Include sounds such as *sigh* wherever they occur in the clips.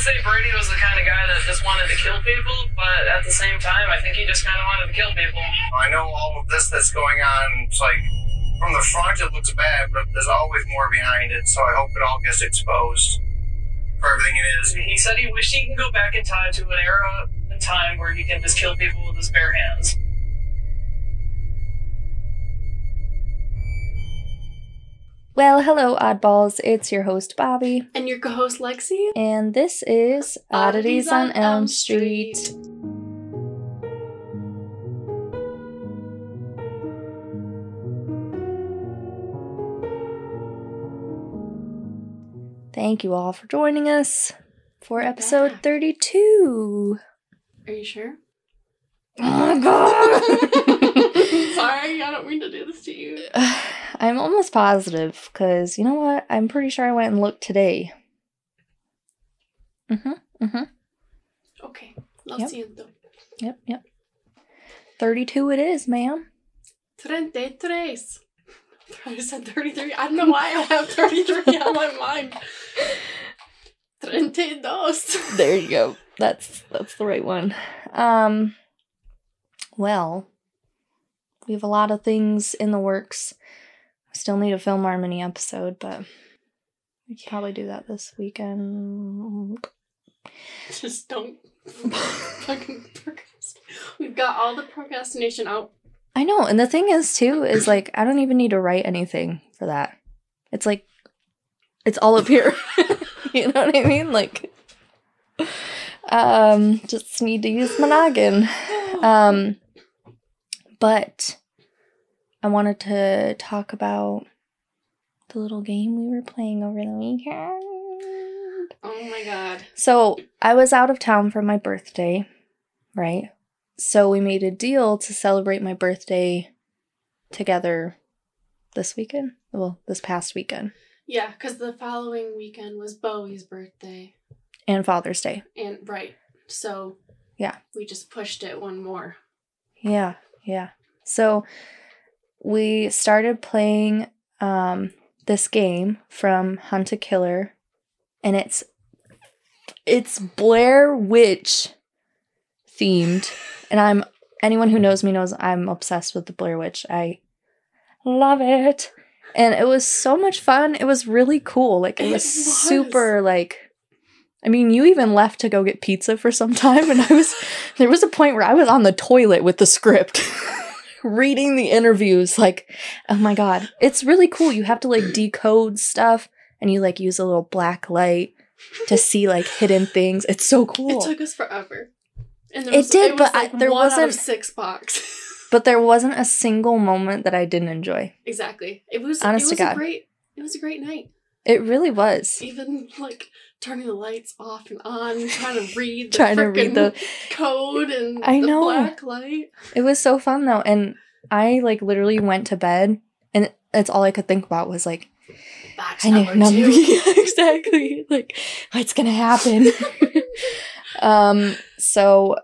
to say Brady was the kind of guy that just wanted to kill people, but at the same time, I think he just kind of wanted to kill people. I know all of this that's going on. It's like from the front it looks bad, but there's always more behind it. So I hope it all gets exposed for everything it is. He said he wished he can go back in time to an era in time where he can just kill people with his bare hands. Well, hello, oddballs. It's your host, Bobbie, And your co-host Lexi. and this is Oddities, on Elm Street. Thank you all for joining us for episode back. 32. Are you sure? Oh my god! *laughs* Sorry, I don't mean to do this to you. *laughs* I'm almost positive because you know what? I'm pretty sure I went and looked today. Mm hmm. Mm hmm. Okay, lo Yep. siento. Yep, yep. 32 it is, ma'am. Treinta tres. I said 33. I don't know why I have 33 on my mind. Treinta dos. There you go. That's that's the right one. Um well, we have a lot of things in the works. We still need to film our mini episode, but we could probably do that this weekend. *laughs* Just don't fucking procrastinate. We've got all the procrastination out. I know, and the thing is too is like I don't even need to write anything for that. It's like it's all up here. *laughs* you know what I mean? Like um just need to use my noggin. Um but I wanted to talk about the little game we were playing over the weekend. oh my god. So I was out of town for my birthday, right? So we made a deal to celebrate my birthday together this weekend. Well, this past weekend Yeah, because the following weekend was Bowie's birthday. and Father's Day. And right. So Yeah. We just pushed it one more. Yeah, yeah. So we started playing um this game from Hunt a Killer and it's it's Blair Witch themed and I'm anyone who knows me knows I'm obsessed with the Blair Witch. I love it. And it was so much fun. It was really cool. Like it, It was, was. super like I mean, you even left to go get pizza for some *laughs* time and I was there was a point where I was on the toilet with the script *laughs* reading the interviews like oh my god. It's really cool. You have to like decode stuff and you like use a little black light to see like hidden things. It's so cool. It took us forever. And It did, but I- like there one out of wasn't- six box. *laughs* but there wasn't a single moment that I didn't enjoy. exactly. It was. Honest it to God. a great. It was a great night. It really was. Even like turning the lights off and on, trying to read, the Trying to read the code and I the know. black light. It was so fun though, and I like literally went to bed, and that's all I could think about was like, Box I know number *laughs* exactly. Like, what's gonna happen? *laughs* um. So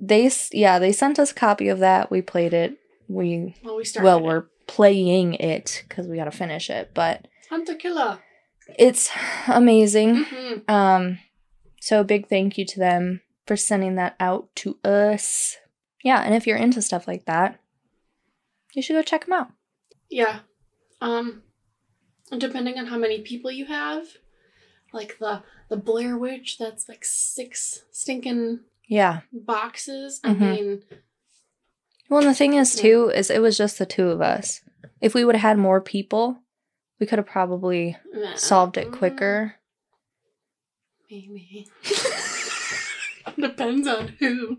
they yeah they sent us a copy of that. We played it. We Well, we started. well we're playing it because we got to finish it, but Hunt a Killer. It's amazing. hmm Um, so a big thank you to them for sending that out to us. Yeah, and if you're into stuff like that, you should go check them out. Yeah. Um, and depending on how many people you have, like the the Blair Witch, that's like six stinking Yeah. boxes. Mhm. I mean, Well, and the thing is too is it was just the two of us. If we would have had more people, we could have probably uh, solved it quicker. Maybe. *laughs* Depends on who.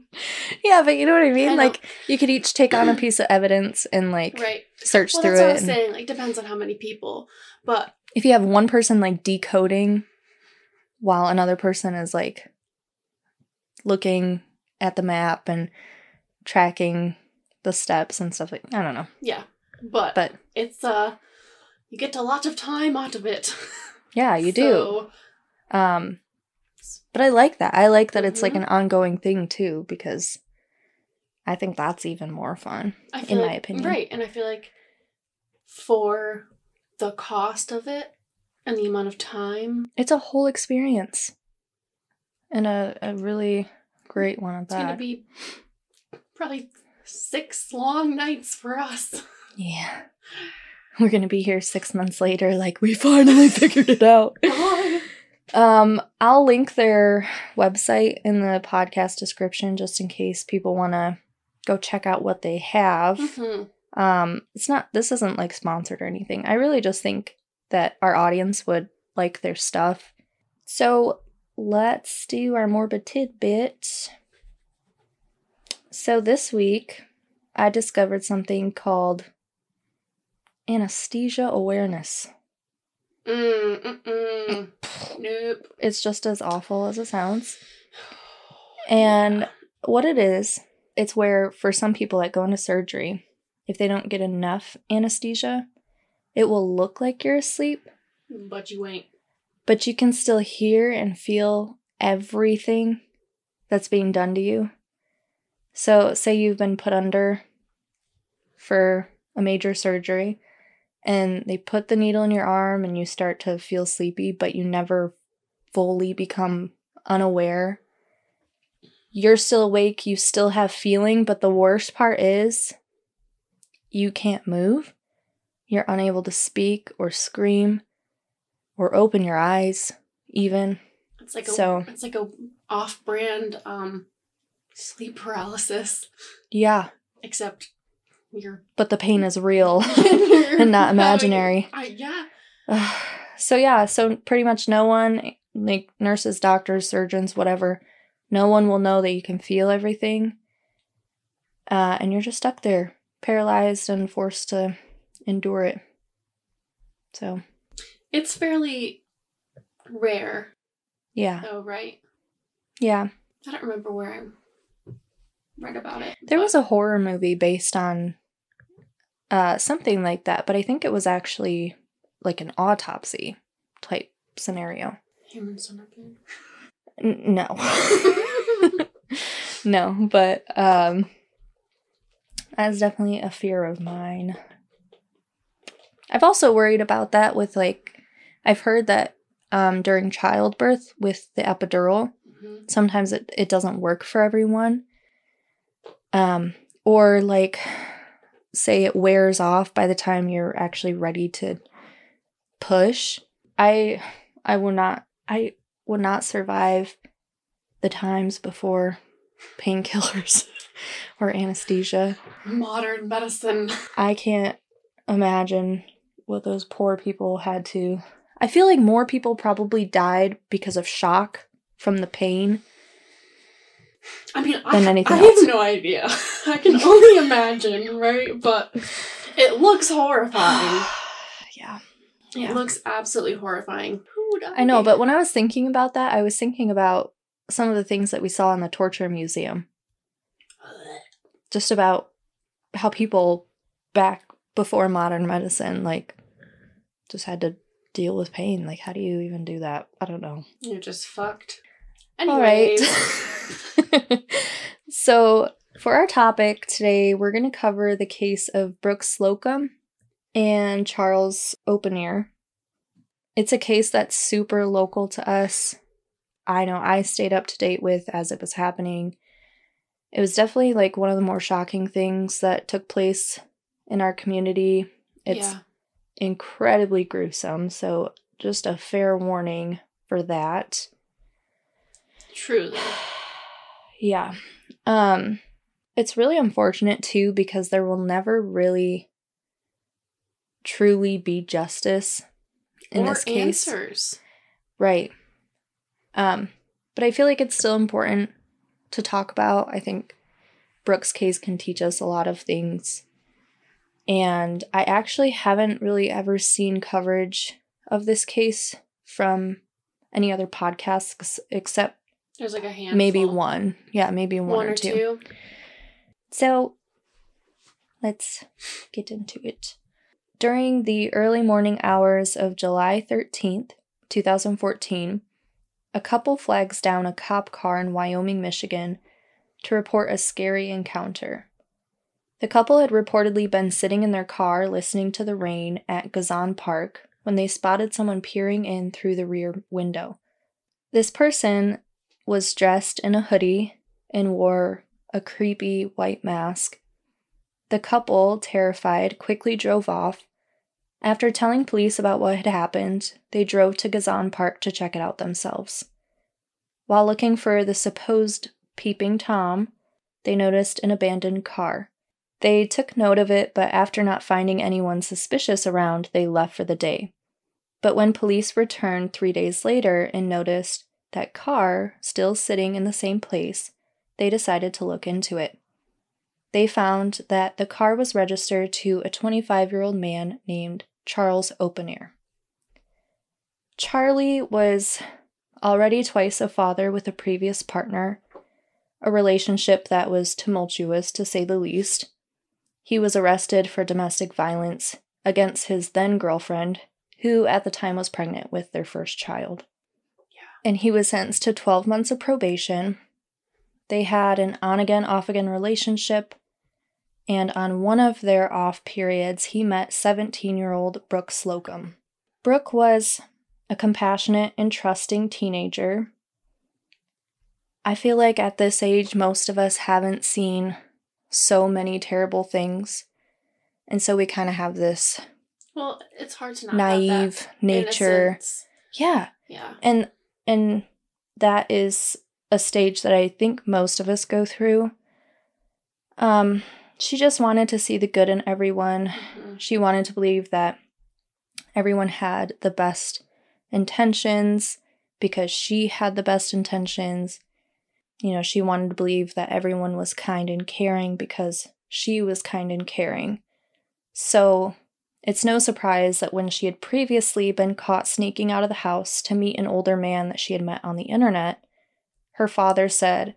Yeah, but you know what I mean? I like you could each take on a piece of evidence and like Right. search Well, through that's what I it. was and- saying. Like, depends on how many people. But if you have one person like decoding while another person is like looking at the map and tracking the steps and stuff like I don't know. yeah. But, But it's uh, you get a lot of time out of it. *laughs* yeah, you do. Um but I like that. I like that it's like Mhm. an ongoing thing too because I think that's even more fun. I in feel my like, opinion. Right, and I feel like for the cost of it and the amount of time, It's a whole experience. And a, a really great one at that. It's gonna be probably six long nights for us. yeah. *laughs* *laughs* We're gonna be here six months later, like we finally *laughs* figured it out. *laughs* Um, I'll link their website in the podcast description just in case people want to go check out what they have. Mhm. Um, it's not this isn't like sponsored or anything. I really just think that our audience would like their stuff. So let's do our morbid tidbit. So this week I discovered something called anesthesia awareness. Mm. *sighs* Nope. It's just as awful as it sounds. And what it is, it's where for some people that go into surgery, if they don't get enough anesthesia, it will look like you're asleep, But you ain't. but you can still hear and feel everything that's being done to you. So, say you've been put under for a major surgery and they put the needle in your arm and you start to feel sleepy, but you never fully become unaware. You're still awake, you still have feeling, but the worst part is you can't move. You're unable to speak or scream or open your eyes, even. It's like a So- it's like a off-brand um sleep paralysis, Yeah, except you're but the pain is real *laughs* *laughs* and not imaginary. I, yeah. *sighs* so yeah, so pretty much no one, like nurses, doctors, surgeons, whatever, no one will know that you can feel everything. Uh, and you're just stuck there, paralyzed and forced to endure it. So It's fairly rare, yeah, though, right? yeah. I don't remember where I read about it. There but- was a horror movie based on uh, something like that, but I think it was actually like an autopsy type scenario. human centipede. N- no. *laughs* no, but um that's definitely a fear of mine. I've also worried about that with like I've heard that um during childbirth with the epidural, Mhm. sometimes it, it doesn't work for everyone. Um or like say it wears off by the time you're actually ready to push. I I will not I would not survive the times before painkillers *laughs* or anesthesia. Modern medicine. I can't imagine what those poor people had to. I feel like more people probably died because of shock from the pain. I mean, Than I, anything I else. have no idea. *laughs* I can only imagine, right? But it looks horrifying. *sighs* yeah. It looks absolutely horrifying. I know, but when I was thinking about that, I was thinking about some of the things that we saw in the torture museum. Just about how people back before modern medicine, like, just had to deal with pain. Like, how do you even do that? I don't know. You're just fucked. All right. *laughs* *laughs* So, for our topic today, we're going to cover the case of Brooke Slocum and Charles Oppenneer. It's a case that's super local to us. I know I stayed up to date with as it was happening. It was definitely like one of the more shocking things that took place in our community. It's yeah. incredibly gruesome, so just a fair warning for that. Truly. Yeah. Um it's really unfortunate too because there will never really truly be justice in or this case. answers. Right. Um but I feel like it's still important to talk about. I think Brooke's case can teach us a lot of things. And I actually haven't really ever seen coverage of this case from any other podcasts except There's like a handful. maybe one. Yeah, maybe one, One, or, or two. two. So let's get into it. During the early morning hours of July 13th, 2014, a couple flags down a cop car in Wyoming, Michigan to report a scary encounter. The couple had reportedly been sitting in their car listening to the rain at Gezon Park when they spotted someone peering in through the rear window. This person was dressed in a hoodie and wore a creepy white mask. The couple, terrified, quickly drove off. After telling police about what had happened, they drove to Gezon Park to check it out themselves. While looking for the supposed peeping Tom, they noticed an abandoned car. They took note of it, but after not finding anyone suspicious around, they left for the day. But when police returned three days later and noticed that car still sitting in the same place, they decided to look into it. They found that the car was registered to a 25 year old man named Charles Oppenneer. Charlie was already twice a father with a previous partner, a relationship that was tumultuous to say the least. He was arrested for domestic violence against his then girlfriend, who at the time was pregnant with their first child. And he was sentenced to 12 months of probation. They had an on again, off again relationship. And on one of their off periods, he met 17 year old Brooke Slocum. Brooke was a compassionate and trusting teenager. I feel like at this age, most of us haven't seen so many terrible things. And so we kind of have this Well, it's hard to not have naive nature. innocence. Yeah. Yeah. And and that is a stage that I think most of us go through. Um she just wanted to see the good in everyone. Mhm. She wanted to believe that everyone had the best intentions because she had the best intentions. You know, she wanted to believe that everyone was kind and caring because she was kind and caring. So it's no surprise that when she had previously been caught sneaking out of the house to meet an older man that she had met on the internet, her father said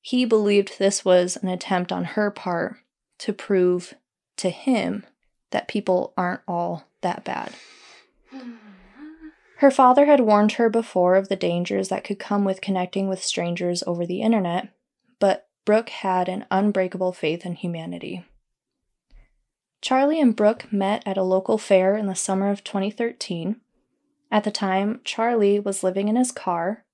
he believed this was an attempt on her part to prove to him that people aren't all that bad. Her father had warned her before of the dangers that could come with connecting with strangers over the internet, but Brooke had an unbreakable faith in humanity. Charlie and Brooke met at a local fair in the summer of 2013. At the time, Charlie was living in his car.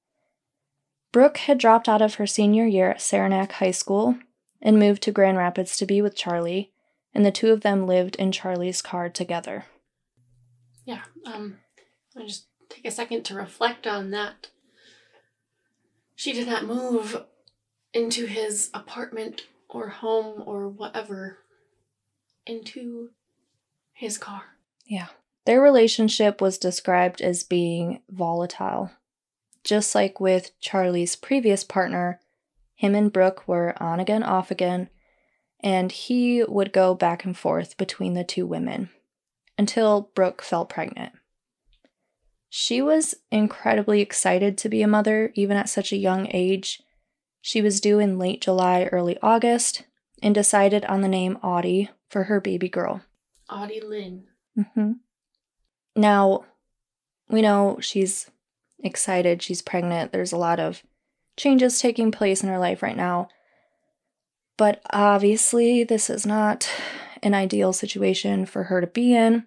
Brooke had dropped out of her senior year at Saranac High School and moved to Grand Rapids to be with Charlie, and the two of them lived in Charlie's car together. Yeah. Um, I just take a second to reflect on that. She did not move into his apartment or home or whatever into his car. Yeah. Their relationship was described as being volatile. Just like with Charlie's previous partner, him and Brooke were on again, off again, and he would go back and forth between the two women until Brooke fell pregnant. She was incredibly excited to be a mother, even at such a young age. She was due in late July, early August, and decided on the name Audie for her baby girl. Audie Lynn. Mm-hmm. Now, we know she's excited, she's pregnant, there's a lot of changes taking place in her life right now. But obviously, this is not an ideal situation for her to be in.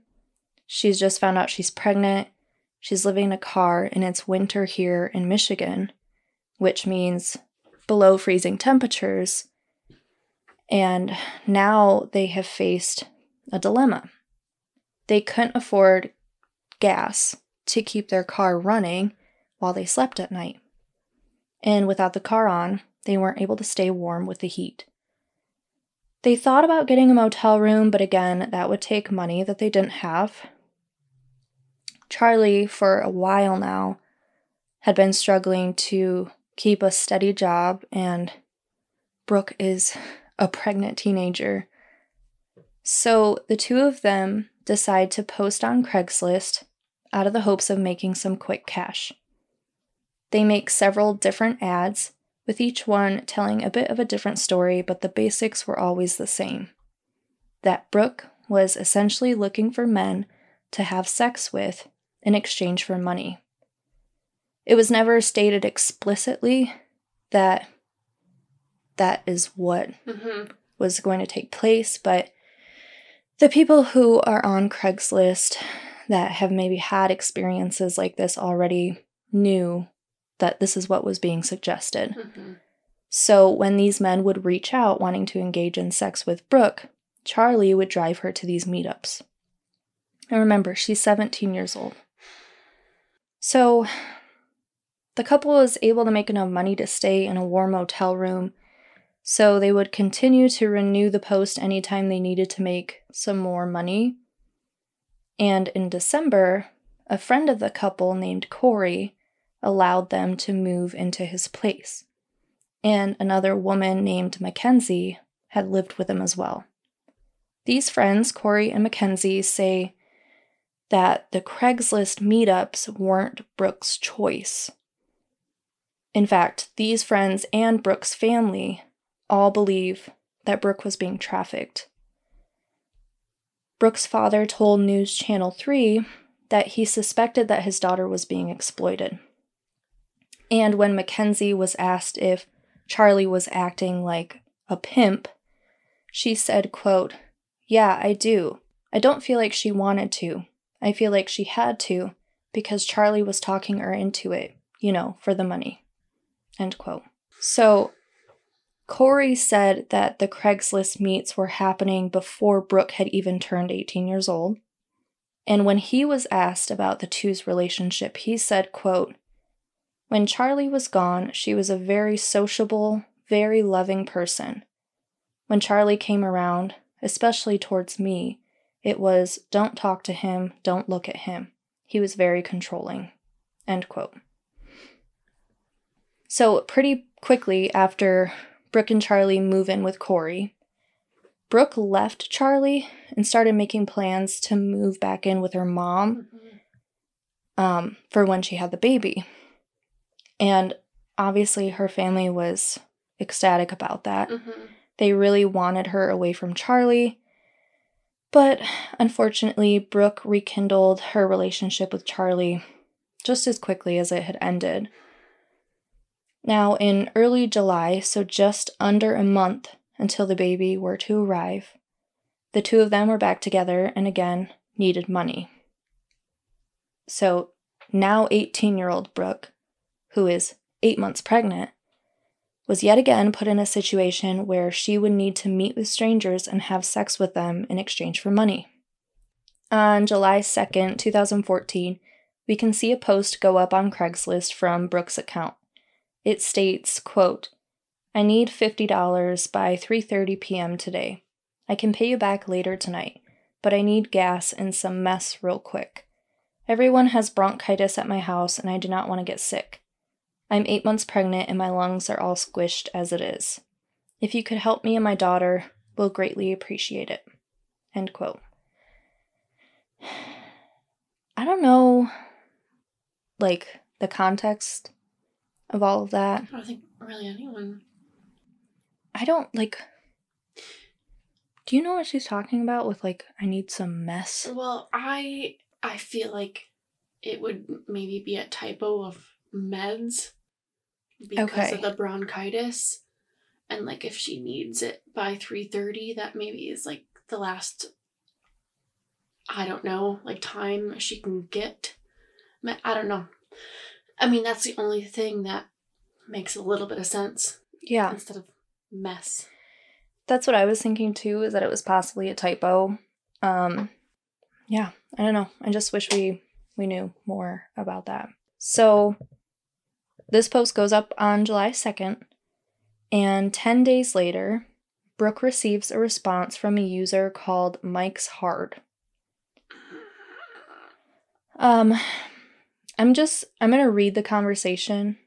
She's just found out she's pregnant. She's living in a car, and it's winter here in Michigan, which means below freezing temperatures. And now they have faced a dilemma. They couldn't afford gas to keep their car running while they slept at night. And without the car on, they weren't able to stay warm with the heat. They thought about getting a motel room, but again, that would take money that they didn't have. Charlie, for a while now, had been struggling to keep a steady job, and Brooke is a pregnant teenager. So the two of them decide to post on Craigslist out of the hopes of making some quick cash. They make several different ads, with each one telling a bit of a different story, but the basics were always the same. That Brooke was essentially looking for men to have sex with in exchange for money. It was never stated explicitly that that is what Mm-hmm. was going to take place, but the people who are on Craigslist that have maybe had experiences like this already knew that this is what was being suggested. Mm-hmm. So when these men would reach out wanting to engage in sex with Brooke, Charlie would drive her to these meetups. And remember, she's 17 years old. So the couple was able to make enough money to stay in a warm motel room, so they would continue to renew the post anytime they needed to make some more money. And in December, a friend of the couple named Corey allowed them to move into his place. And another woman named Mackenzie had lived with him as well. These friends, Corey and Mackenzie, say that the Craigslist meetups weren't Brooke's choice. In fact, these friends and Brooke's family all believe that Brooke was being trafficked. Brooke's father told News Channel 3 that he suspected that his daughter was being exploited. And when Mackenzie was asked if Charlie was acting like a pimp, she said, quote, "Yeah, I do. I don't feel like she wanted to. I feel like she had to because Charlie was talking her into it, you know, for the money." End quote. So Corey said that the Craigslist meets were happening before Brooke had even turned 18 years old. And when he was asked about the two's relationship, he said, quote, When Charlie was gone, she was a very sociable, very loving person. When Charlie came around, especially towards me, it was don't talk to him, don't look at him. He was very controlling. End quote. So, pretty quickly after Brooke and Charlie move in with Corey, Brooke left Charlie and started making plans to move back in with her mom um, for when she had the baby. And obviously, her family was ecstatic about that. Mm-hmm. They really wanted her away from Charlie. But unfortunately, Brooke rekindled her relationship with Charlie just as quickly as it had ended. Now, in early July, so just under a month until the baby were to arrive, the two of them were back together and again needed money. So now 18 year old Brooke, who is eight months pregnant, was yet again put in a situation where she would need to meet with strangers and have sex with them in exchange for money. On July 2nd, 2014, we can see a post go up on Craigslist from Brooke's account. It states, quote, I need $50 by 3:30 p.m. today. I can pay you back later tonight, but I need gas and some mess real quick. Everyone has bronchitis at my house and I do not want to get sick. I'm 8 months pregnant and my lungs are all squished as it is. If you could help me and my daughter, we'll greatly appreciate it. End quote. *sighs* I don't know like the context of all of that. I don't think really anyone. I don't like. Do you know what she's talking about with like I need some mess? Well, I I feel like it would maybe be a typo of meds because Okay. of the bronchitis, and like if she needs it by three thirty, that maybe is like the last. I don't know, like time she can get. I don't know. I mean, that's the only thing that makes a little bit of sense Yeah, instead of mess. that's what I was thinking too. Is that it was possibly a typo. Um, yeah, I don't know. I just wish we we knew more about that. So this post goes up on July second, and ten days later, Brooke receives a response from a user called Mike's Hard. Um, I'm just I'm gonna read the conversation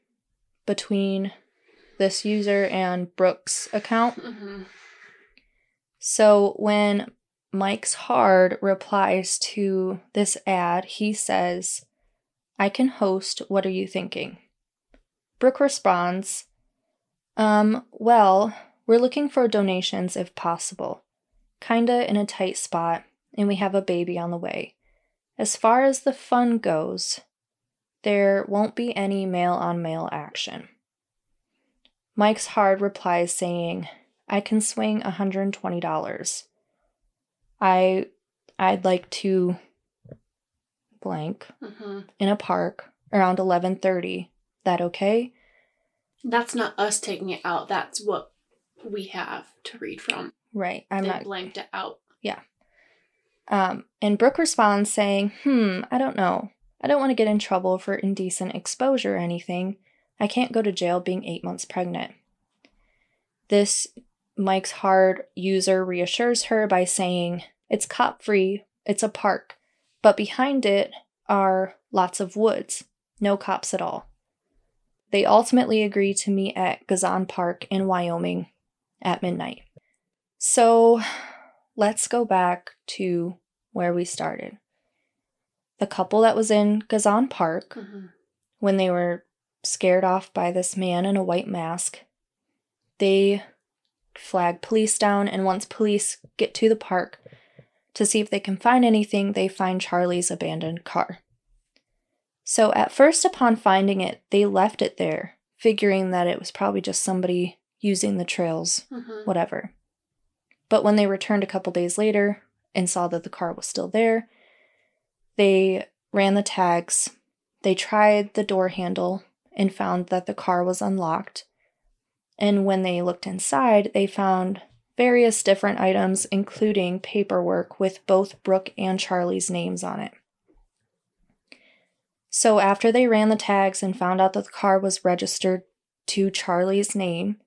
between this user and Brooke's account. Mm-hmm. So when Mike's Hard replies to this ad, he says, I can host. What are you thinking? Brooke responds, Um, well, we're looking for donations if possible. Kinda in a tight spot, and we have a baby on the way. As far as the fun goes, there won't be any male on male action. Mike's Hard replies saying, I can swing $120. I I'd like to blank Mm-hmm. in a park around 11:30 that okay? That's not us taking it out. That's what we have to read from. Right. I'm they not blanked it out. Yeah. Um, and Brooke responds saying, Hmm, I don't know. I don't want to get in trouble for indecent exposure or anything. I can't go to jail being eight months pregnant. This Mike's Hard user reassures her by saying, It's cop free, it's a park, but behind it are lots of woods, no cops at all. They ultimately agree to meet at Gezon Park in Wyoming at midnight. So let's go back to where we started. The couple that was in Gezon Park hmm when they were scared off by this man in a white mask, they flag police down, and once police get to the park to see if they can find anything, they find Charlie's abandoned car. So, at first, upon finding it, they left it there, figuring that it was probably just somebody using the trails hmm whatever. But when they returned a couple days later and saw that the car was still there, they ran the tags. They tried the door handle and found that the car was unlocked. And when they looked inside, they found various different items, including paperwork with both Brooke and Charlie's names on it. So, after they ran the tags and found out that the car was registered to Charlie's name,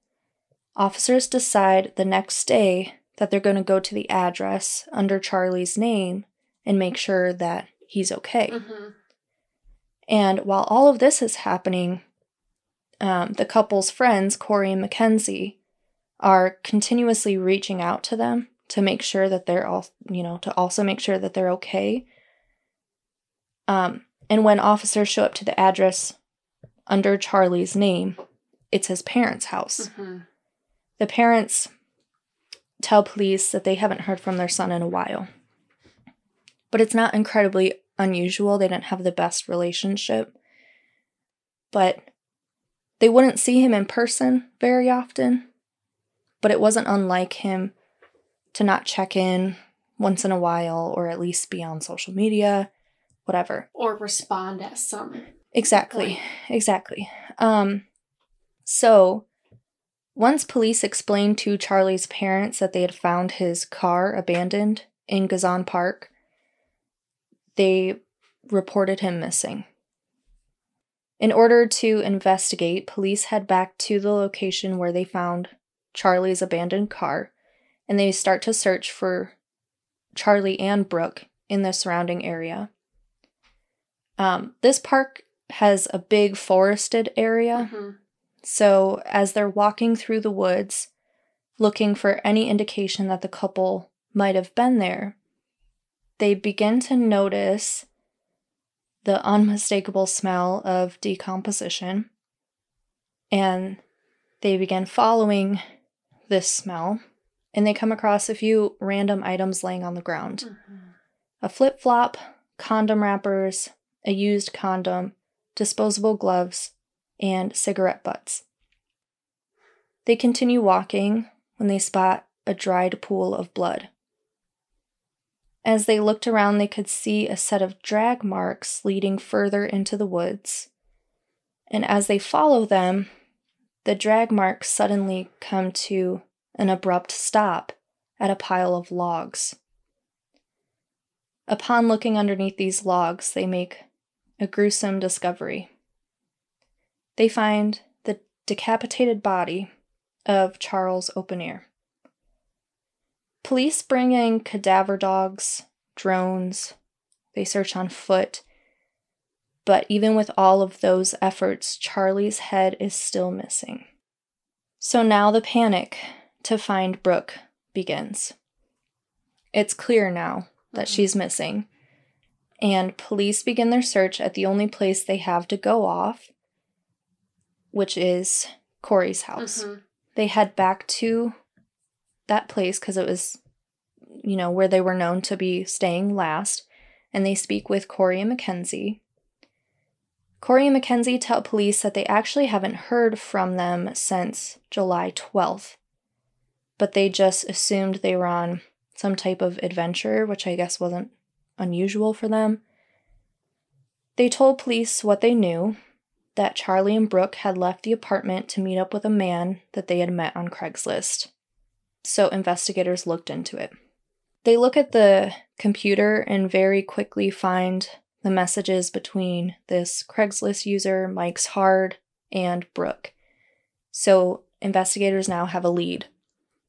officers decide the next day that they're going to go to the address under Charlie's name and make sure that he's okay. hmm And while all of this is happening, um, the couple's friends, Corey and Mackenzie, are continuously reaching out to them to make sure that they're all, you know, to also make sure that they're okay. Um, and when officers show up to the address under Charlie's name, it's his parents' house. hmm The parents tell police that they haven't heard from their son in a while. But it's not incredibly unusual. They didn't have the best relationship. But they wouldn't see him in person very often. But it wasn't unlike him to not check in once in a while or at least be on social media, whatever. Or respond at some. Exactly. Point. Exactly. Um so once police explained to Charlie's parents that they had found his car abandoned in Gezon Park, they reported him missing. In order to investigate, police head back to the location where they found Charlie's abandoned car and they start to search for Charlie and Brooke in the surrounding area. Um, this park has a big forested area, hmm so as they're walking through the woods, looking for any indication that the couple might have been there, they begin to notice the unmistakable smell of decomposition. And they begin following this smell, and they come across a few random items laying on the ground hmm a flip flop, condom wrappers, a used condom, disposable gloves, and cigarette butts. They continue walking when they spot a dried pool of blood. As they looked around, they could see a set of drag marks leading further into the woods. And as they follow them, the drag marks suddenly come to an abrupt stop at a pile of logs. Upon looking underneath these logs, they make a gruesome discovery. They find the decapitated body of Charles Oppenneer. Police bring in cadaver dogs, drones, they search on foot, but even with all of those efforts, Charlie's head is still missing. So now the panic to find Brooke begins. It's clear now that Mhm. she's missing, and police begin their search at the only place they have to go off, which is Corey's house. Mhm. They head back to that place because it was, you know, where they were known to be staying last, and they speak with Corey and Mackenzie. Corey and Mackenzie tell police that they actually haven't heard from them since July 12th, but they just assumed they were on some type of adventure, which I guess wasn't unusual for them. They told police what they knew that Charlie and Brooke had left the apartment to meet up with a man that they had met on Craigslist. So investigators looked into it. They look at the computer and very quickly find the messages between this Craigslist user, Mike's Hard, and Brooke. So investigators now have a lead.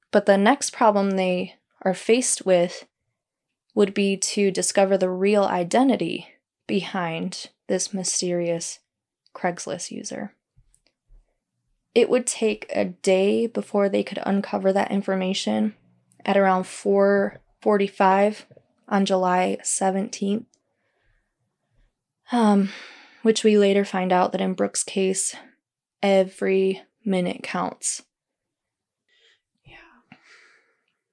But the next problem they are faced with would be to discover the real identity behind this mysterious Craigslist user. It would take a day before they could uncover that information at around 4:45 on July 17th. Um, which we later find out that in Brooke's case, every minute counts. Yeah.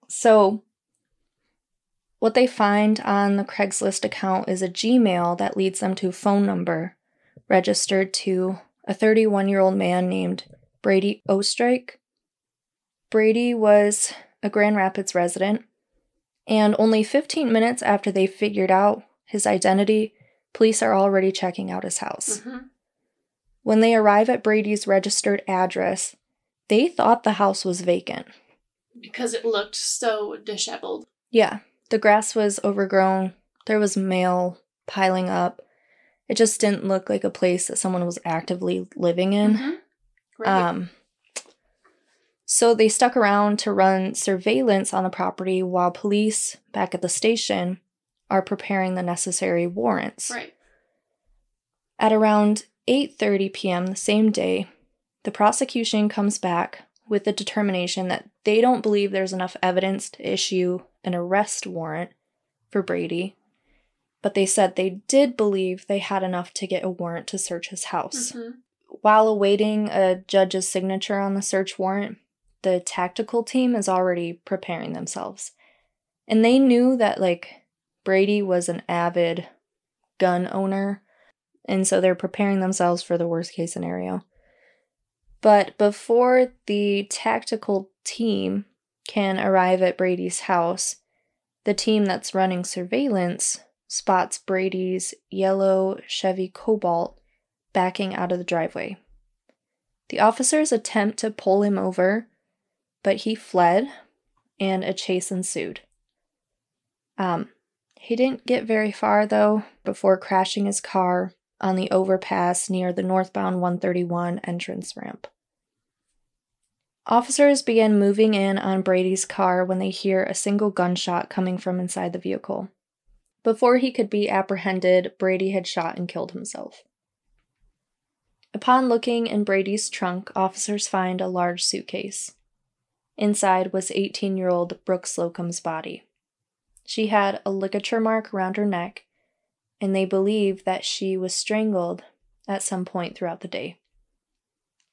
So, what they find on the Craigslist account is a Gmail that leads them to a phone number registered to a 31 year old man named Brady Oestrike. Brady was a Grand Rapids resident, and only 15 minutes after they figured out his identity, police are already checking out his house. Mhm. When they arrive at Brady's registered address, they thought the house was vacant. Because it looked so disheveled. Yeah, the grass was overgrown, there was mail piling up. It just didn't look like a place that someone was actively living in. Mhm. Right. Um, so they stuck around to run surveillance on the property while police back at the station are preparing the necessary warrants. right. At around 8:30 p.m. the same day, the prosecution comes back with the determination that they don't believe there's enough evidence to issue an arrest warrant for Brady, but they said they did believe they had enough to get a warrant to search his house. Mhm. While awaiting a judge's signature on the search warrant, the tactical team is already preparing themselves. And they knew that, like, Brady was an avid gun owner, and so they're preparing themselves for the worst case scenario. But before the tactical team can arrive at Brady's house, the team that's running surveillance spots Brady's yellow Chevy Cobalt backing out of the driveway. The officers attempt to pull him over, but he fled and a chase ensued. Um, he didn't get very far though before crashing his car on the overpass near the northbound 131 entrance ramp. Officers began moving in on Brady's car when they hear a single gunshot coming from inside the vehicle. Before he could be apprehended, Brady had shot and killed himself. Upon looking in Brady's trunk, officers find a large suitcase. Inside was 18 year old Brooke Slocum's body. She had a ligature mark around her neck, and they believe that she was strangled at some point throughout the day.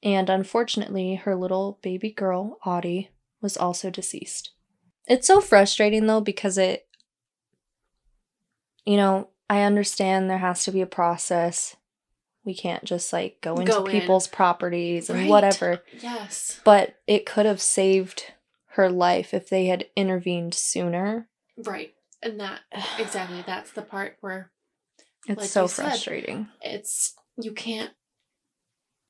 And unfortunately, her little baby girl, Audie, was also deceased. It's so frustrating though because it, you know, I understand there has to be a process. We can't just like go into Go in. people's properties and Right. whatever. Yes. But it could have saved her life if they had intervened sooner. Right. And that *sighs* exactly that's the part where It's Like so you said, frustrating. it's you can't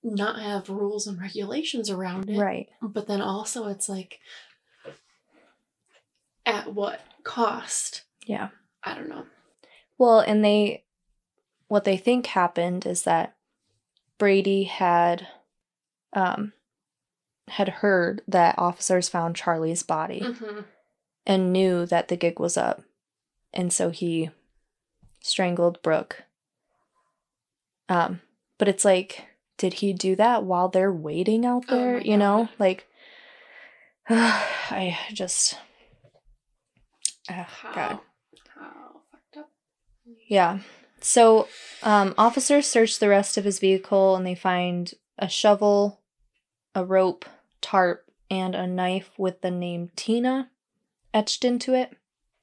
not have rules and regulations around it. Right. But then also it's like at what cost? Yeah. I don't know. Well, and they, what they think happened is that Brady had, um, had heard that officers found Charlie's body Mm-hmm. and knew that the gig was up, and so he strangled Brooke. Um, but it's like, did he do that while they're waiting out Oh there? my you know, God. like, *sighs* I just, ah, How God. how fucked up. Yeah. So, um, officers search the rest of his vehicle and they find a shovel, a rope, tarp, and a knife with the name Tina etched into it.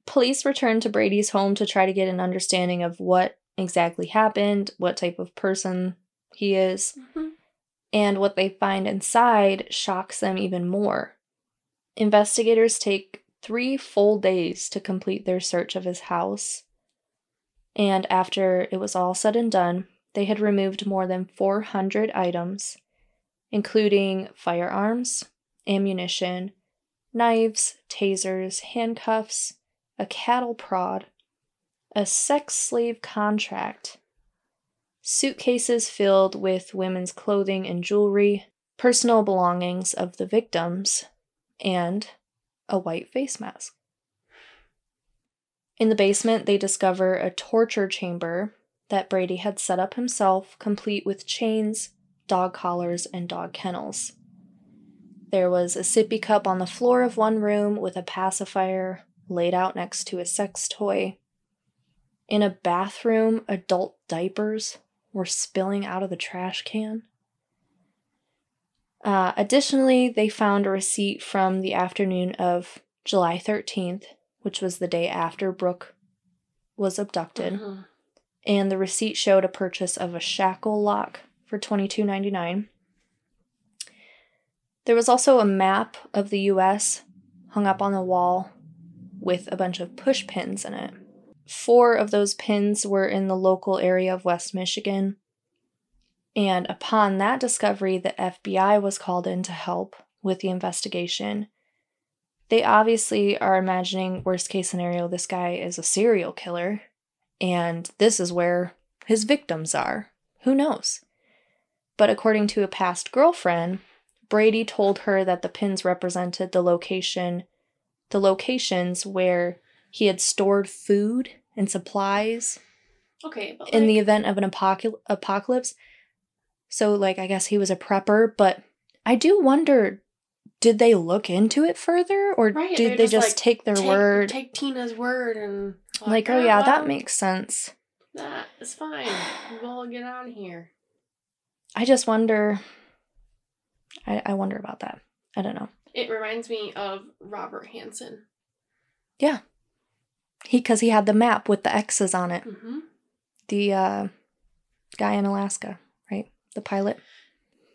Police return to Brady's home to try to get an understanding of what exactly happened, what type of person he is, Mhm. and what they find inside shocks them even more. Investigators take three full days to complete their search of his house. And after it was all said and done, they had removed more than 400 items, including firearms, ammunition, knives, tasers, handcuffs, a cattle prod, a sex slave contract, suitcases filled with women's clothing and jewelry, personal belongings of the victims, and a white face mask. In the basement, they discover a torture chamber that Brady had set up himself, complete with chains, dog collars, and dog kennels. There was a sippy cup on the floor of one room with a pacifier laid out next to a sex toy. In a bathroom, adult diapers were spilling out of the trash can. Uh, additionally, they found a receipt from the afternoon of July 13th, which was the day after Brooke was abducted, Mhm. and the receipt showed a purchase of a shackle lock for $22.99. There was also a map of the US hung up on the wall with a bunch of push pins in it. Four of those pins were in the local area of West Michigan. And upon that discovery, the FBI was called in to help with the investigation. They obviously are imagining worst case scenario this guy is a serial killer and this is where his victims are. Who knows? But according to a past girlfriend, Brady told her that the pins represented the location the locations where he had stored food and supplies Okay, but in the event of an apocal- apocalypse. So, like, I guess he was a prepper, but I do wonder did they look into it further or Right, did they're just just like, take their take, word? Take Tina's word and like, oh, "Ah, yeah, that makes sense. that is fine. *sighs* We'll all get on here. I just wonder. I, I wonder about that. I don't know. It reminds me of Robert Hansen. Yeah He, because he had the map with the X's on it. Mm-hmm. The uh, guy in Alaska, right? The pilot.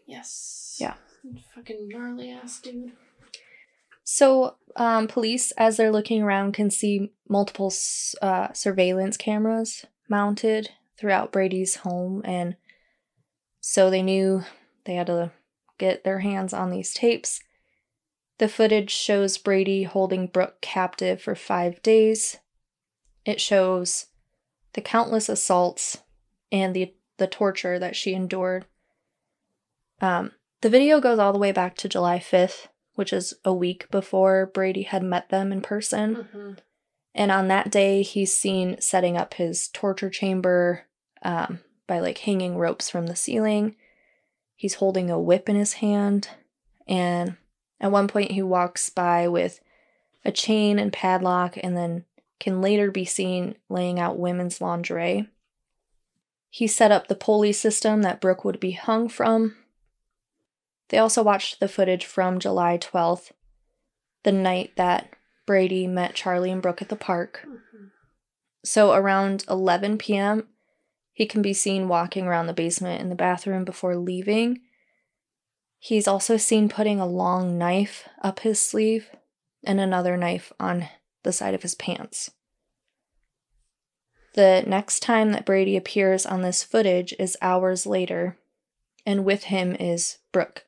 Yes. Yeah. Fucking gnarly ass dude. So, um, police, as they're looking around, can see multiple uh, surveillance cameras mounted throughout Brady's home, and so they knew they had to get their hands on these tapes. The footage shows Brady holding Brooke captive for five days. It shows the countless assaults and the the torture that she endured. Um, the video goes all the way back to July 5th, which is a week before Brady had met them in person. Mm-hmm. And on that day, he's seen setting up his torture chamber um, by like hanging ropes from the ceiling. He's holding a whip in his hand. And at one point, he walks by with a chain and padlock, and then can later be seen laying out women's lingerie. He set up the pulley system that Brooke would be hung from. They also watched the footage from July 12th, the night that Brady met Charlie and Brooke at the park. Mm-hmm. So around 11 p.m., he can be seen walking around the basement in the bathroom before leaving. He's also seen putting a long knife up his sleeve and another knife on the side of his pants. The next time that Brady appears on this footage is hours later, and with him is Brooke.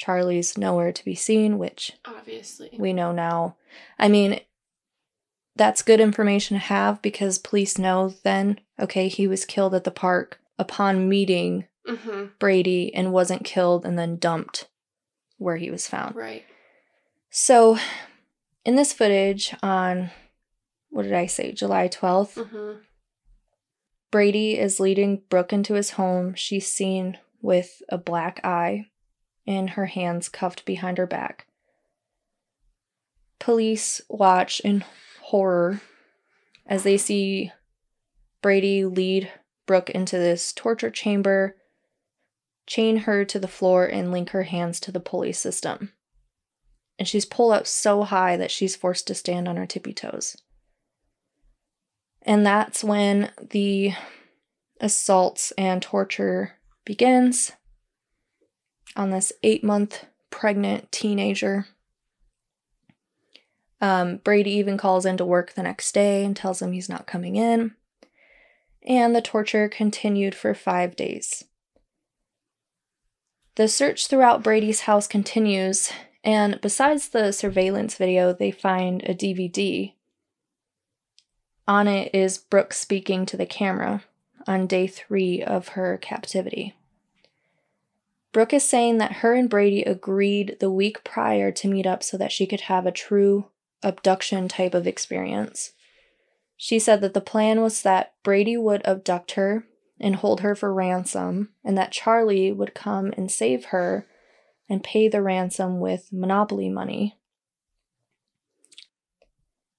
Charlie's nowhere to be seen, which Obviously. we know now. I mean, that's good information to have because police know then, okay, he was killed at the park upon meeting mm-hmm. Brady and wasn't killed and then dumped where he was found. Right. So, in this footage on, what did I say, July 12th, Mm-hmm. Brady is leading Brooke into his home. She's seen with a black eye and her hands cuffed behind her back. Police watch in horror as they see Brady lead Brooke into this torture chamber, chain her to the floor, and link her hands to the pulley system. And she's pulled up so high that she's forced to stand on her tippy toes. And that's when the assaults and torture begins on this eight month pregnant teenager. Um, Brady even calls into work the next day and tells him he's not coming in. and the torture continued for five days. The search throughout Brady's house continues, and besides the surveillance video, they find a DVD. On it is Brooke speaking to the camera on day three of her captivity. Brooke is saying that her and Brady agreed the week prior to meet up so that she could have a true abduction type of experience. She said that the plan was that Brady would abduct her and hold her for ransom, and that Charlie would come and save her and pay the ransom with Monopoly money.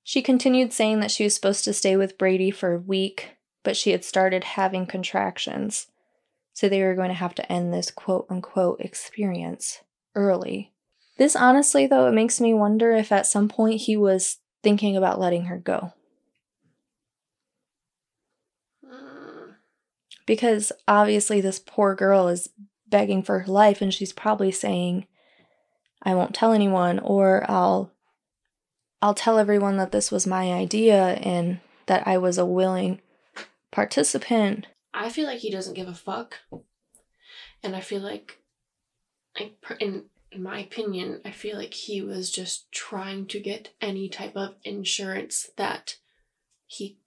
She continued saying that she was supposed to stay with Brady for a week, but she had started having contractions, so they were going to have to end this quote unquote experience early. This honestly, though, it makes me wonder if at some point he was thinking about letting her go. Because obviously this poor girl is begging for her life and she's probably saying I won't tell anyone or I'll I'll tell everyone that this was my idea and that I was a willing participant. I feel like he doesn't give a fuck, and I feel like, in my opinion, I feel like he was just trying to get any type of insurance that he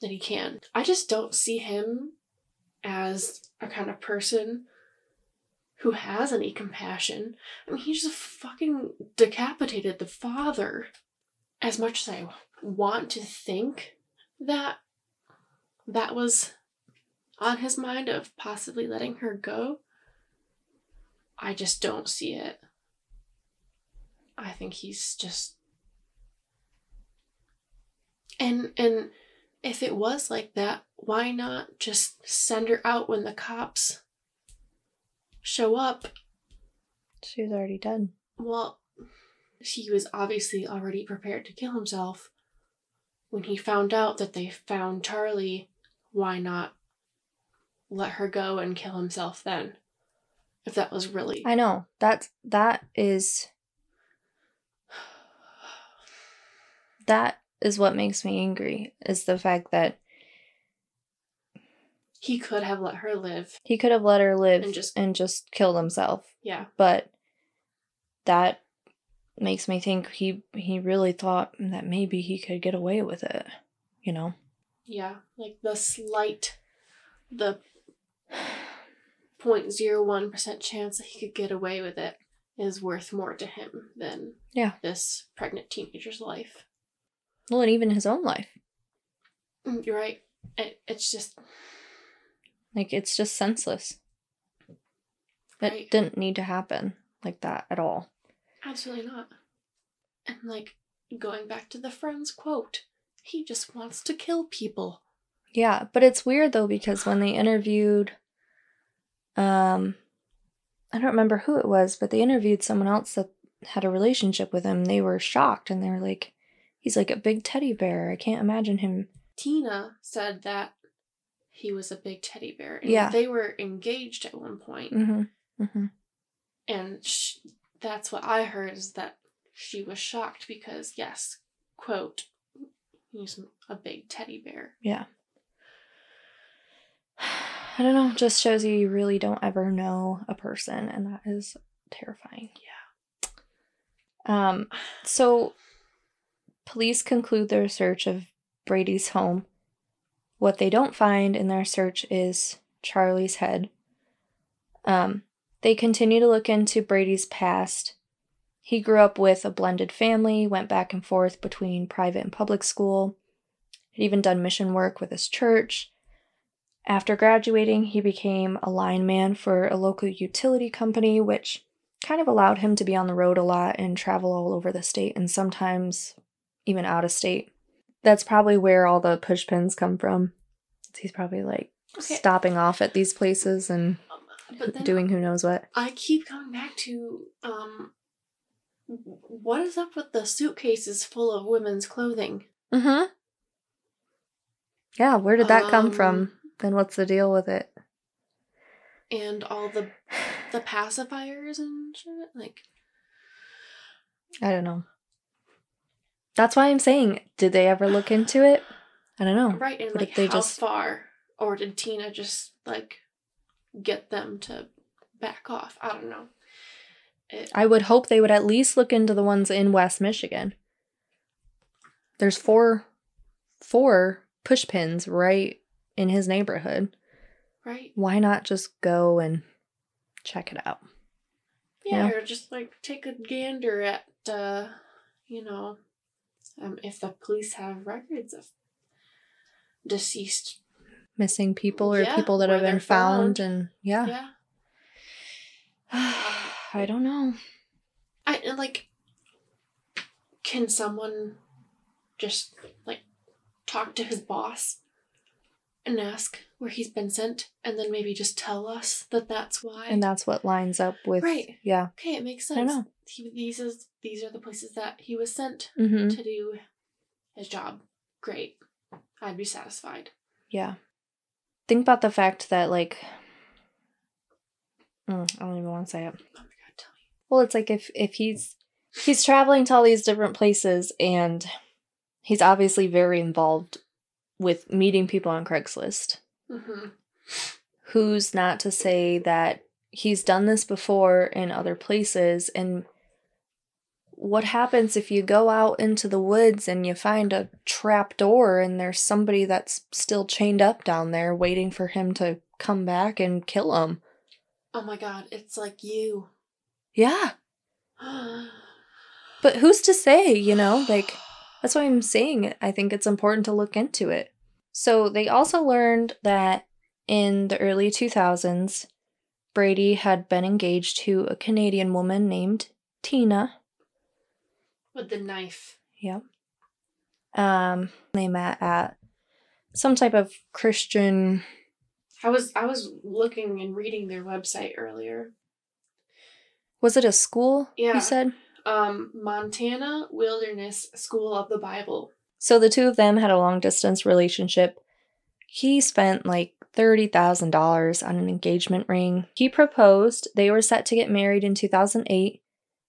that he can. I just don't see him as a kind of person who has any compassion. I mean, he just fucking decapitated the father. As much as I want to think that that was on his mind of possibly letting her go, I just don't see it. I think he's just and and if it was like that, why not just send her out when the cops show up? She was already done. Well, he was obviously already prepared to kill himself. When he found out that they found Charlie, why not let her go and kill himself then? If that was really. I know. That's that is that is what makes me angry is the fact that He could have let her live. he could have let her live And just- and just killed himself. Yeah. but that makes me think he he really thought that maybe he could get away with it you know Yeah. Like the slight, the *sighs* 0.01% chance that he could get away with it is worth more to him than Yeah. this pregnant teenager's life. well and even his own life Mm, You're right. It, it's just like it's just senseless it Right. didn't need to happen like that at all absolutely not. And like going back to the friend's quote, he just wants to kill people. yeah but it's weird though because when they interviewed um i don't remember who it was but they interviewed someone else that had a relationship with him they were shocked and they were like he's like a big teddy bear i can't imagine him Tina said that he was a big teddy bear. And Yeah. They were engaged at one point, mm-hmm mm-hmm and sh- that's what I heard is that she was shocked because, yes, quote, he's a big teddy bear. Yeah. I don't know, just shows you you really don't ever know a person and that is terrifying. Yeah. Um so police conclude their search of Brady's home. What they don't find in their search is Charlie's head. Um they continue to look into Brady's past. He grew up with a blended family, went back and forth between private and public school had even done mission work with his church. After graduating, he became a lineman for a local utility company, which kind of allowed him to be on the road a lot and travel all over the state and sometimes even out of state. That's probably where all the push pins come from. He's probably like Okay. stopping off at these places and Um, doing who knows what. I keep coming back to um, what is up with the suitcases full of women's clothing? Mm-hmm. Yeah, where did that come Um, from? And what's the deal with it? and all the the pacifiers and shit. Like, I don't know. That's why I'm saying, did they ever look into it? I don't know. right, and What like they how just- far? Or did Tina just like get them to back off? I don't know. It, I would hope they would at least look into the ones in West Michigan. There's four four push pins right in his neighborhood. right? Why not just go and check it out? Yeah, Yeah. or just like take a gander at, uh, you know, um, if the police have records of deceased. Missing people or Yeah, people that have been found, found. and yeah. Yeah. *sighs* I don't know. I like. Can someone just like talk to his boss and ask where he's been sent, and then maybe just tell us that that's why? And that's what lines up with Right. yeah. okay, it makes sense I know. He, these is these are the places that he was sent Mm-hmm. to do his job. Great. I'd be satisfied. Yeah. Think about the fact that like Mm, I don't even want to say it. Oh my god, tell me. Well, it's like if if he's he's traveling to all these different places and he's obviously very involved with meeting people on Craigslist. Mm-hmm. Who's not to say that he's done this before in other places and what happens if you go out into the woods and you find a trap door and there's somebody that's still chained up down there waiting for him to come back and kill him? Oh my god, it's like you. Yeah. *gasps* But who's to say, you know? Like, that's why I'm saying I think it's important to look into it. So, they also learned that in the early 2000s, Brady had been engaged to a Canadian woman named Tina. With the knife. Yep. Um, they met at some type of Christian. I was I was looking and reading their website earlier. Was it a school? Yeah. You said? Um, Montana Wilderness School of the Bible. So the two of them had a long distance relationship. He spent like $30,000 on an engagement ring. He proposed. They were set to get married in 2008,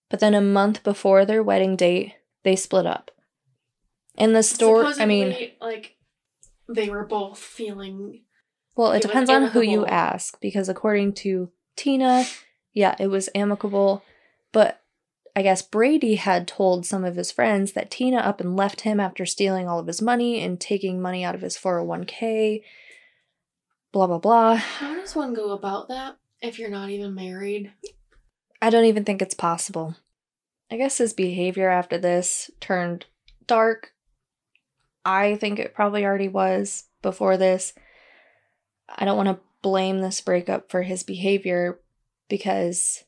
but then a month before their wedding date, they split up. In the store, I mean, like they were both feeling well, it depends on who you ask because according to Tina, yeah, it was amicable, but I guess Brady had told some of his friends that Tina up and left him after stealing all of his money and taking money out of his 401k. Blah, blah, blah. how does one go about that if you're not even married? I don't even think it's possible. I guess his behavior after this turned dark. I think it probably already was before this. I don't want to blame this breakup for his behavior because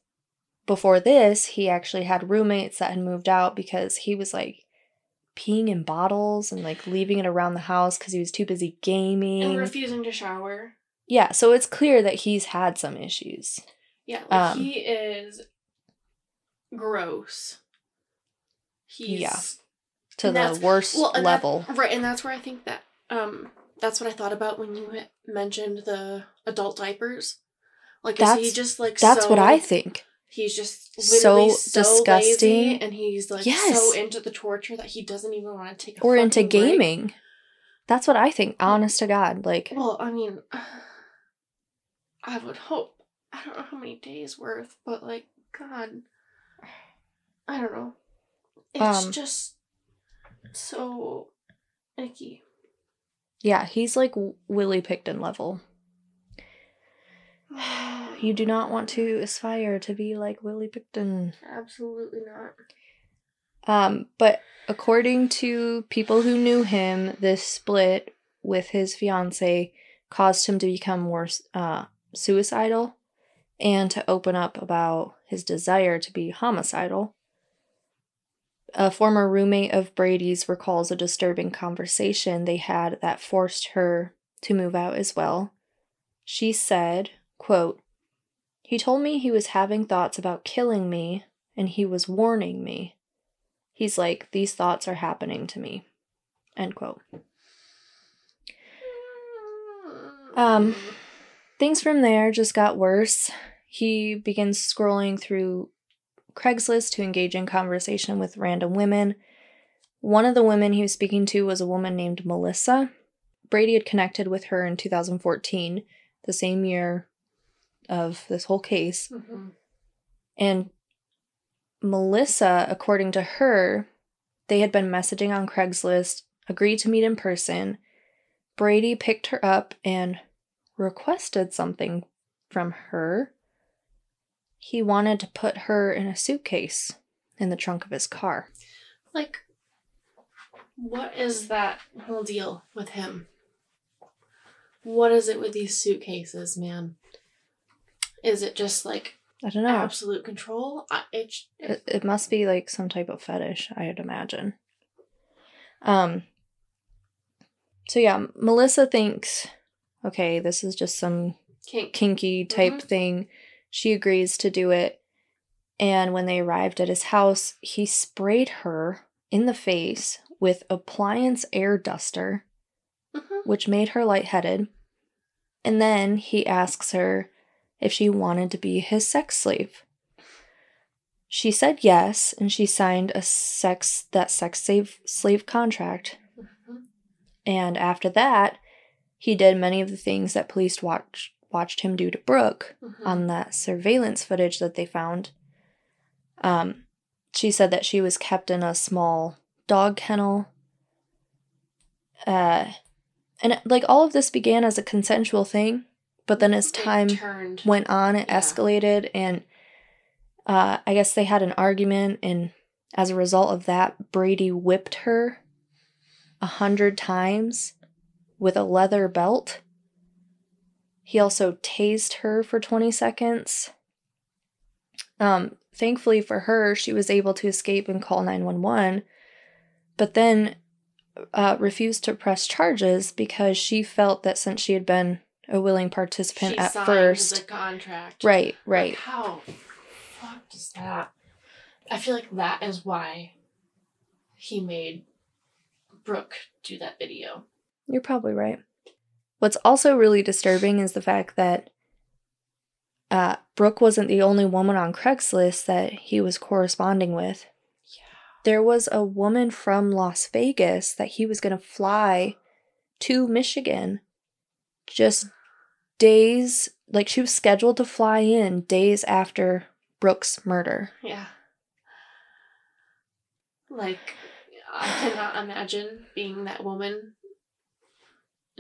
before this, he actually had roommates that had moved out because he was like peeing in bottles and like leaving it around the house because he was too busy gaming. And refusing to shower. yeah, so it's clear that he's had some issues. Yeah, like Um, he is gross. He's Yeah. To the worst well, and that- level. right, and that's where I think that um that's what I thought about when you mentioned the adult diapers. Like is he just like That's so, what I think. He's just So literally so, disgusting. and he's like Yes. so into the torture that he doesn't even want to take a Or into fucking break. gaming. That's what I think, honest to God. Like, Well, I mean, *sighs* I would hope. I don't know how many days worth, but like, God, I don't know. It's Um, just so icky. yeah, he's like Willie Pickton level. *sighs* You do not want to aspire to be like Willie Pickton. Absolutely not. Um, but according to people who knew him, this split with his fiance caused him to become more uh, suicidal and to open up about his desire to be homicidal. A former roommate of Brady's recalls a disturbing conversation they had that forced her to move out as well. She said, quote, He told me he was having thoughts about killing me and he was warning me. He's like, These thoughts are happening to me. End quote. Um, Things from there just got worse. He begins scrolling through Craigslist to engage in conversation with random women. One of the women he was speaking to was a woman named Melissa. Brady had connected with her in 2014, the same year of this whole case. Mm-hmm. And Melissa, according to her, they had been messaging on Craigslist, agreed to meet in person. Brady picked her up and requested something from her. He wanted to put her in a suitcase in the trunk of his car. Like, what is that whole deal with him? What is it with these suitcases, man? Is it just like I don't know. absolute control? I, it, It, it must be like some type of fetish, I'd imagine. Um. So yeah, Melissa thinks, okay, this is just some kink. kinky type Mhm. thing. She agrees to do it. And when they arrived at his house, he sprayed her in the face with appliance air duster, Mhm. which made her lightheaded. And then he asks her if she wanted to be his sex slave. She said yes, and she signed a sex that sex slave slave contract. And after that, he did many of the things that police watch, watched him do to Brooke Mhm. on that surveillance footage that they found. Um, she said that she was kept in a small dog kennel. Uh, and like all of this began as a consensual thing, but then as time turned. went on, it Yeah. escalated, and uh, I guess they had an argument, and as a result of that, Brady whipped her a hundred times with a leather belt. He also tased her for 20 seconds. Um, thankfully for her, she was able to escape and call 911, but then uh, refused to press charges because she felt that since she had been a willing participant she at first. contract. Right, Like, right. how fuck does that? I feel like that is why he made Brooke do that video. You're probably right. What's also really disturbing is the fact that uh, Brooke wasn't the only woman on Craigslist that he was corresponding with. Yeah. There was a woman from Las Vegas that he was going to fly to Michigan just days, like she was scheduled to fly in days after Brooke's murder. Yeah. Like, I cannot imagine being that woman.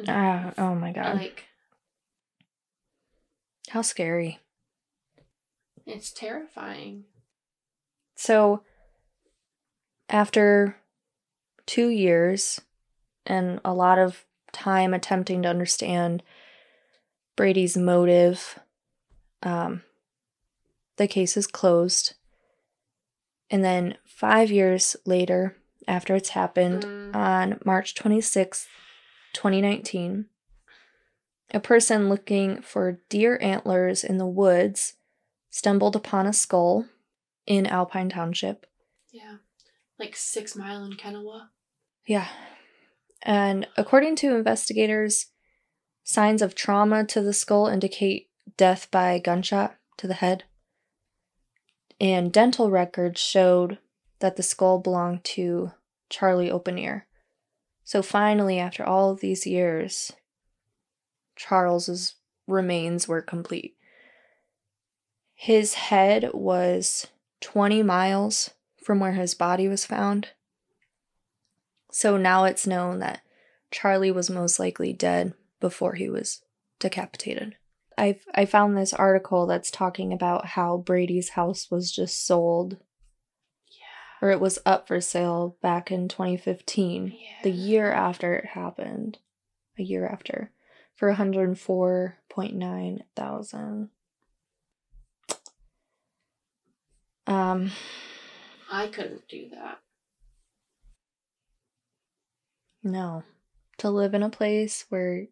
Ah, oh my god. like, How scary. it's terrifying. So, after two years and a lot of time attempting to understand Brady's motive, um, the case is closed. And then five years later, after it's happened, Mm. on March 26th, 2019, a person looking for deer antlers in the woods stumbled upon a skull in Alpine Township. Yeah. Like Six Mile in Kenowa. Yeah. And according to investigators, signs of trauma to the skull indicate death by gunshot to the head. And dental records showed that the skull belonged to Charlie Oppenneer. So finally, after all of these years, Charles's remains were complete. His head was 20 miles from where his body was found. So now it's known that Charlie was most likely dead before he was decapitated. I I found this article that's talking about how Brady's house was just sold Yeah. or it was up for sale back in 2015, Yeah. the year after it happened, a year after, for 104.9 thousand. Um, I couldn't do that. No. To live in a place where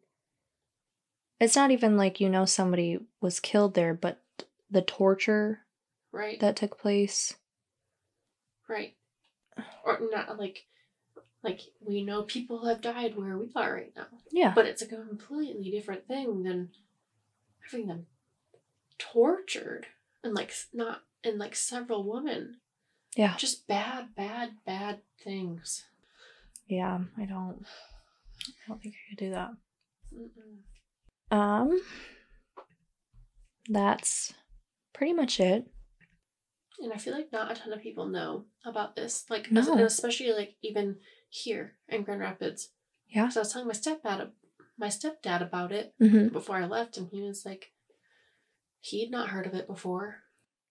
it's not even like you know somebody was killed there, but the torture Right. that took place. right. Or not like like we know people have died where we are right now. Yeah. But it's a completely different thing than having them tortured and like not and like several women. Yeah. Just bad, bad, bad things. Yeah, I don't. I don't think I could do that. Mm-mm. Um, that's pretty much it. And I feel like not a ton of people know about this. Like, No. as- and especially like even here in Grand Rapids. Yeah. So I was telling my stepdad, my stepdad about it Mm-hmm. before I left, and he was like, he'd not heard of it before.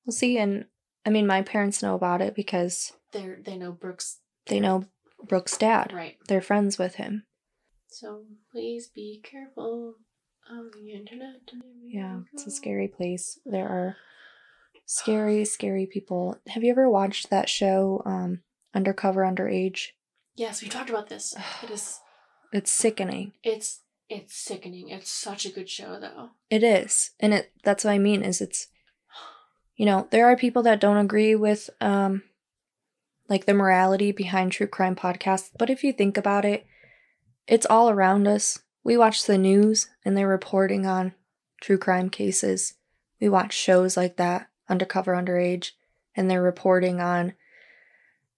We'll see. And I mean, my parents know about it because they're they know Brooke's, they know Brooke's dad. right? They're friends with him. So please be careful on the internet. Yeah, it's a scary place. There are scary, scary people. Have you ever watched that show, um, Undercover Underage? Yes, we talked about this. *sighs* It is. It's sickening. It's it's sickening. It's such a good show though. It is. And it that's what I mean is it's you know, there are people that don't agree with um like the morality behind true crime podcasts, but if you think about it, it's all around us. We watch the news and they're reporting on true crime cases. We watch shows like that, Undercover Underage, and they're reporting on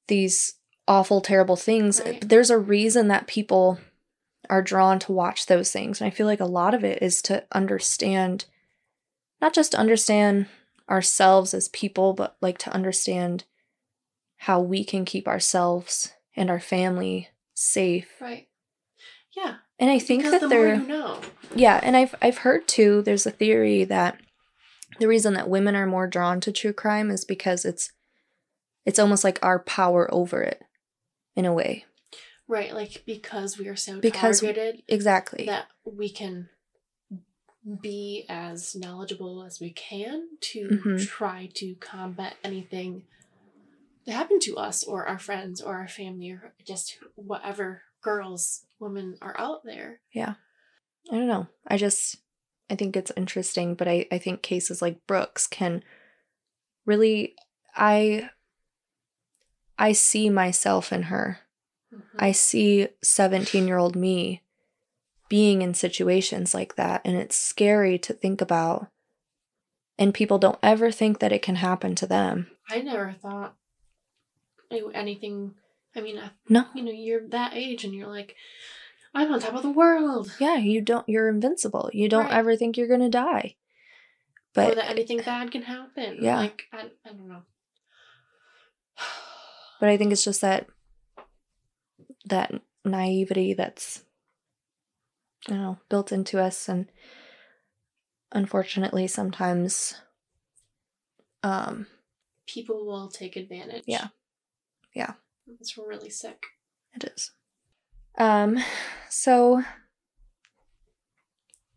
these awful terrible things. Right. But there's a reason that people are drawn to watch those things. And I feel like a lot of it is to understand, not just understand ourselves as people, but like to understand how we can keep ourselves and our family safe. Right. Yeah. And I think because that the more they're you know. yeah, and I've I've heard too. There's a theory that the reason that women are more drawn to true crime is because it's it's almost like our power over it, in a way. Right, like because we are so Because- targeted Exactly. that we can be as knowledgeable as we can to Mhm. try to combat anything that happened to us or our friends or our family or just whatever girls, women are out there. Yeah. I don't know. I just I think it's interesting, but I I think cases like Brooke's can really I I see myself in her. Mm-hmm. I see 17 year old me being in situations like that, and it's scary to think about. And people don't ever think that it can happen to them. I never thought any- anything. I mean, I- No. you know, you're that age and you're like, I'm on top of the world. Yeah, you don't, you're invincible. You don't Right. ever think you're to die. or But that anything bad can happen. Yeah. Like, I, I don't know. *sighs* but I think it's just that that naivety that's I don't know, built into us and unfortunately sometimes um People will take advantage. Yeah. Yeah. It's really sick. It is. Um, so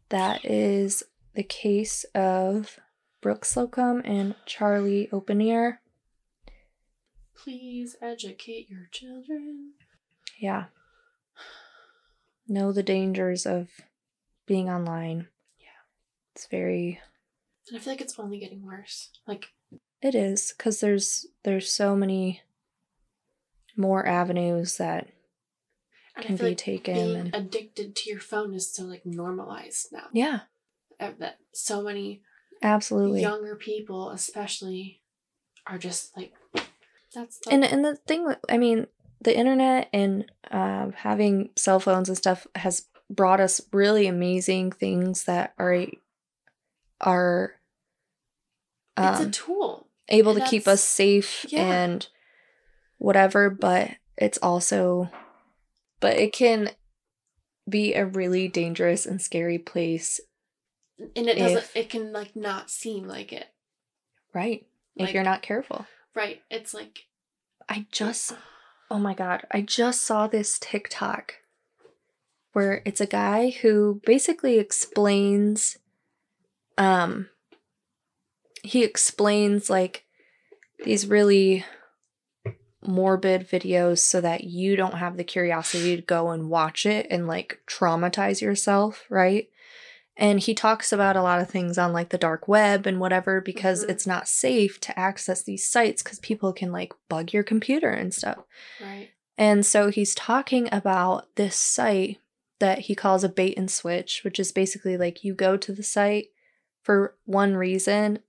that is the case of Brooke Slocum and Charlie Oppenneer. Please educate your children. Yeah. Know the dangers of being online. Yeah. It's very And I feel like it's only getting worse. Like, it is cuz there's there's so many more avenues that and can be like taken being and addicted to your phone is so like normalized now. yeah, Uh, That so many absolutely. younger people, especially, are just like, that's the, and and the thing i mean the internet and um, having cell phones and stuff has brought us really amazing things that are are it's a um, tool. able to keep us safe yeah. and whatever but it's also but it can be a really dangerous and scary place And it doesn't. It can like not seem like it. right if you're not careful Right. It's like I just, oh my God, I just saw this TikTok where it's a guy who basically explains, um, he explains like these really morbid videos so that you don't have the curiosity to go and watch it and like traumatize yourself, right? And he talks about a lot of things on like the dark web and whatever because Mhm. it's not safe to access these sites because people can like bug your computer and stuff. right. And so he's talking about this site that he calls a bait and switch, which is basically like you go to the site for one reason,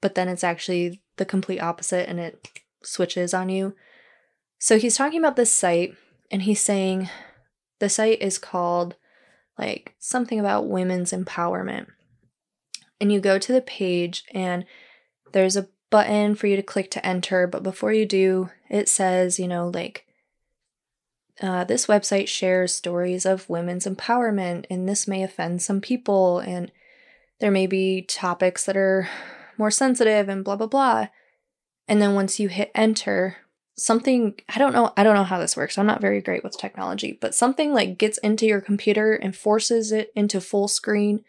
but then it's actually the complete opposite and it switches on you. So he's talking about this site and he's saying the site is called like something about women's empowerment. And you go to the page and there's a button for you to click to enter, but before you do, it says, you know, like uh, this website shares stories of women's empowerment, and this may offend some people, and there may be topics that are more sensitive, and blah blah blah. And then once you hit enter, something I don't know I don't know how this works. I'm not very great with technology, but something like gets into your computer and forces it into full screen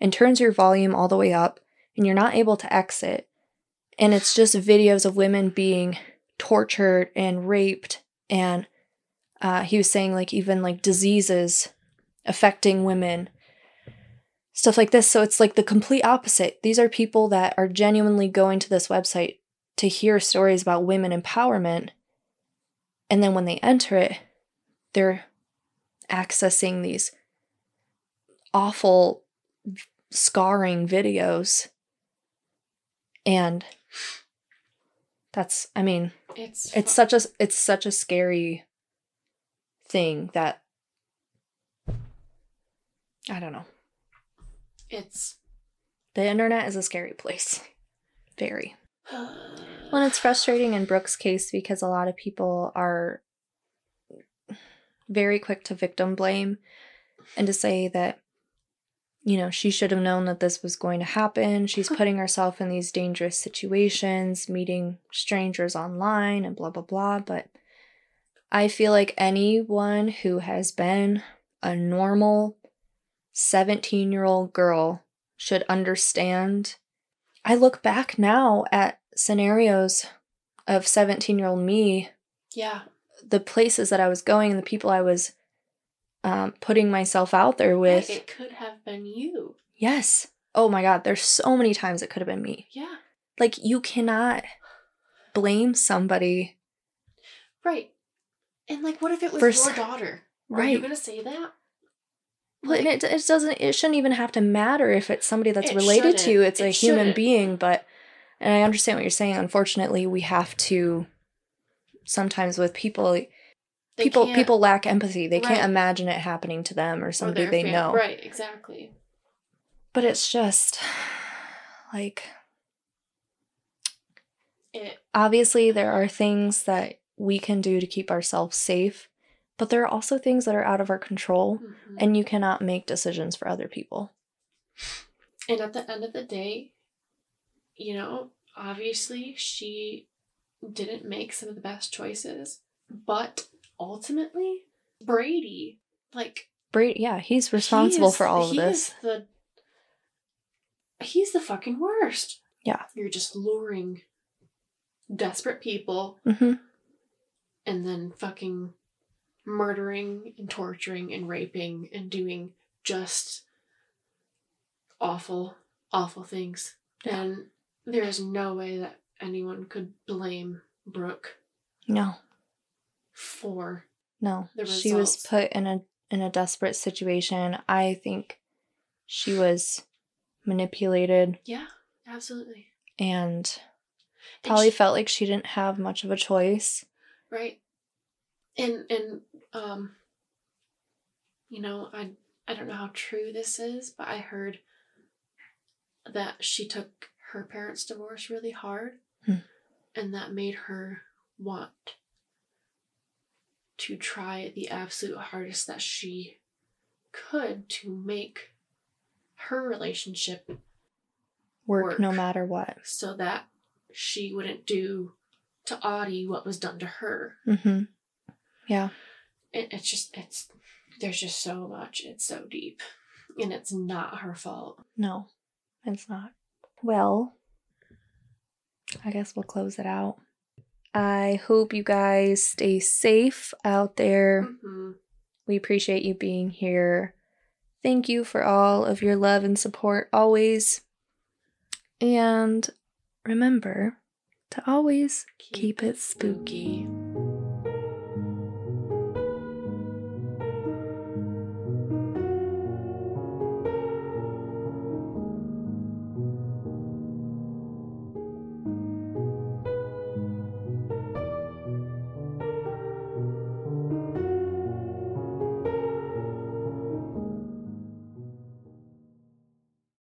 and turns your volume all the way up and you're not able to exit. And it's just videos of women being tortured and raped and uh, he was saying like even like diseases affecting women stuff like this so it's like the complete opposite these are people that are genuinely going to this website to hear stories about women empowerment. And then when they enter it, they're accessing these awful, scarring videos. And that's, I mean, It's it's such a it's such a scary thing that I don't know. it's The internet is a scary place. Very. Well, it's frustrating in Brooke's case because a lot of people are very quick to victim blame and to say that, you know, she should have known that this was going to happen. She's putting herself in these dangerous situations, meeting strangers online and blah, blah, blah. But I feel like anyone who has been a normal 17 year old girl should understand. I look back now at scenarios of 17 year old me, yeah the places that I was going and the people I was um, putting myself out there with. it could have been you yes. Oh my God, there's so many times it could have been me. yeah Like, you cannot blame somebody. right and like what if it was your daughter are you Right. gonna say that Well, and it, it doesn't, it shouldn't even have to matter if it's somebody that's It related to you. It's a It human shouldn't. being, but, and I understand what you're saying. Unfortunately, we have to, sometimes with people, They people people lack empathy. They can't imagine it happening to them or or somebody their they fam- know. right exactly But it's just like it obviously there are things that we can do to keep ourselves safe, but there are also things that are out of our control mhm. and you cannot make decisions for other people. And at the end of the day, you know, obviously she didn't make some of the best choices, but ultimately, Brady, like, Brady, yeah, he's responsible he is- for all of he this. is the he's the fucking worst. Yeah. You're just luring desperate people hmm and then fucking murdering and torturing and raping and doing just awful, awful things. Yeah. And there is no way that anyone could blame Brooke No, for no. The She was put in a in a desperate situation. I think she was manipulated yeah, absolutely. and And probably she- felt like she didn't have much of a choice. right. And and um you know, I I don't know how true this is, but I heard that she took her parents' divorce really hard Hmm. and that made her want to try the absolute hardest that she could to make her relationship Work, no matter what. so that she wouldn't do to Audie what was done to her. hmm Yeah. It, it's just it's there's just so much it's so deep and it's not her fault No, it's not. Well, I guess we'll close it out. I hope you guys stay safe out there. mm-hmm. We appreciate you being here. Thank you for all of your love and support always. And remember to always keep it spooky.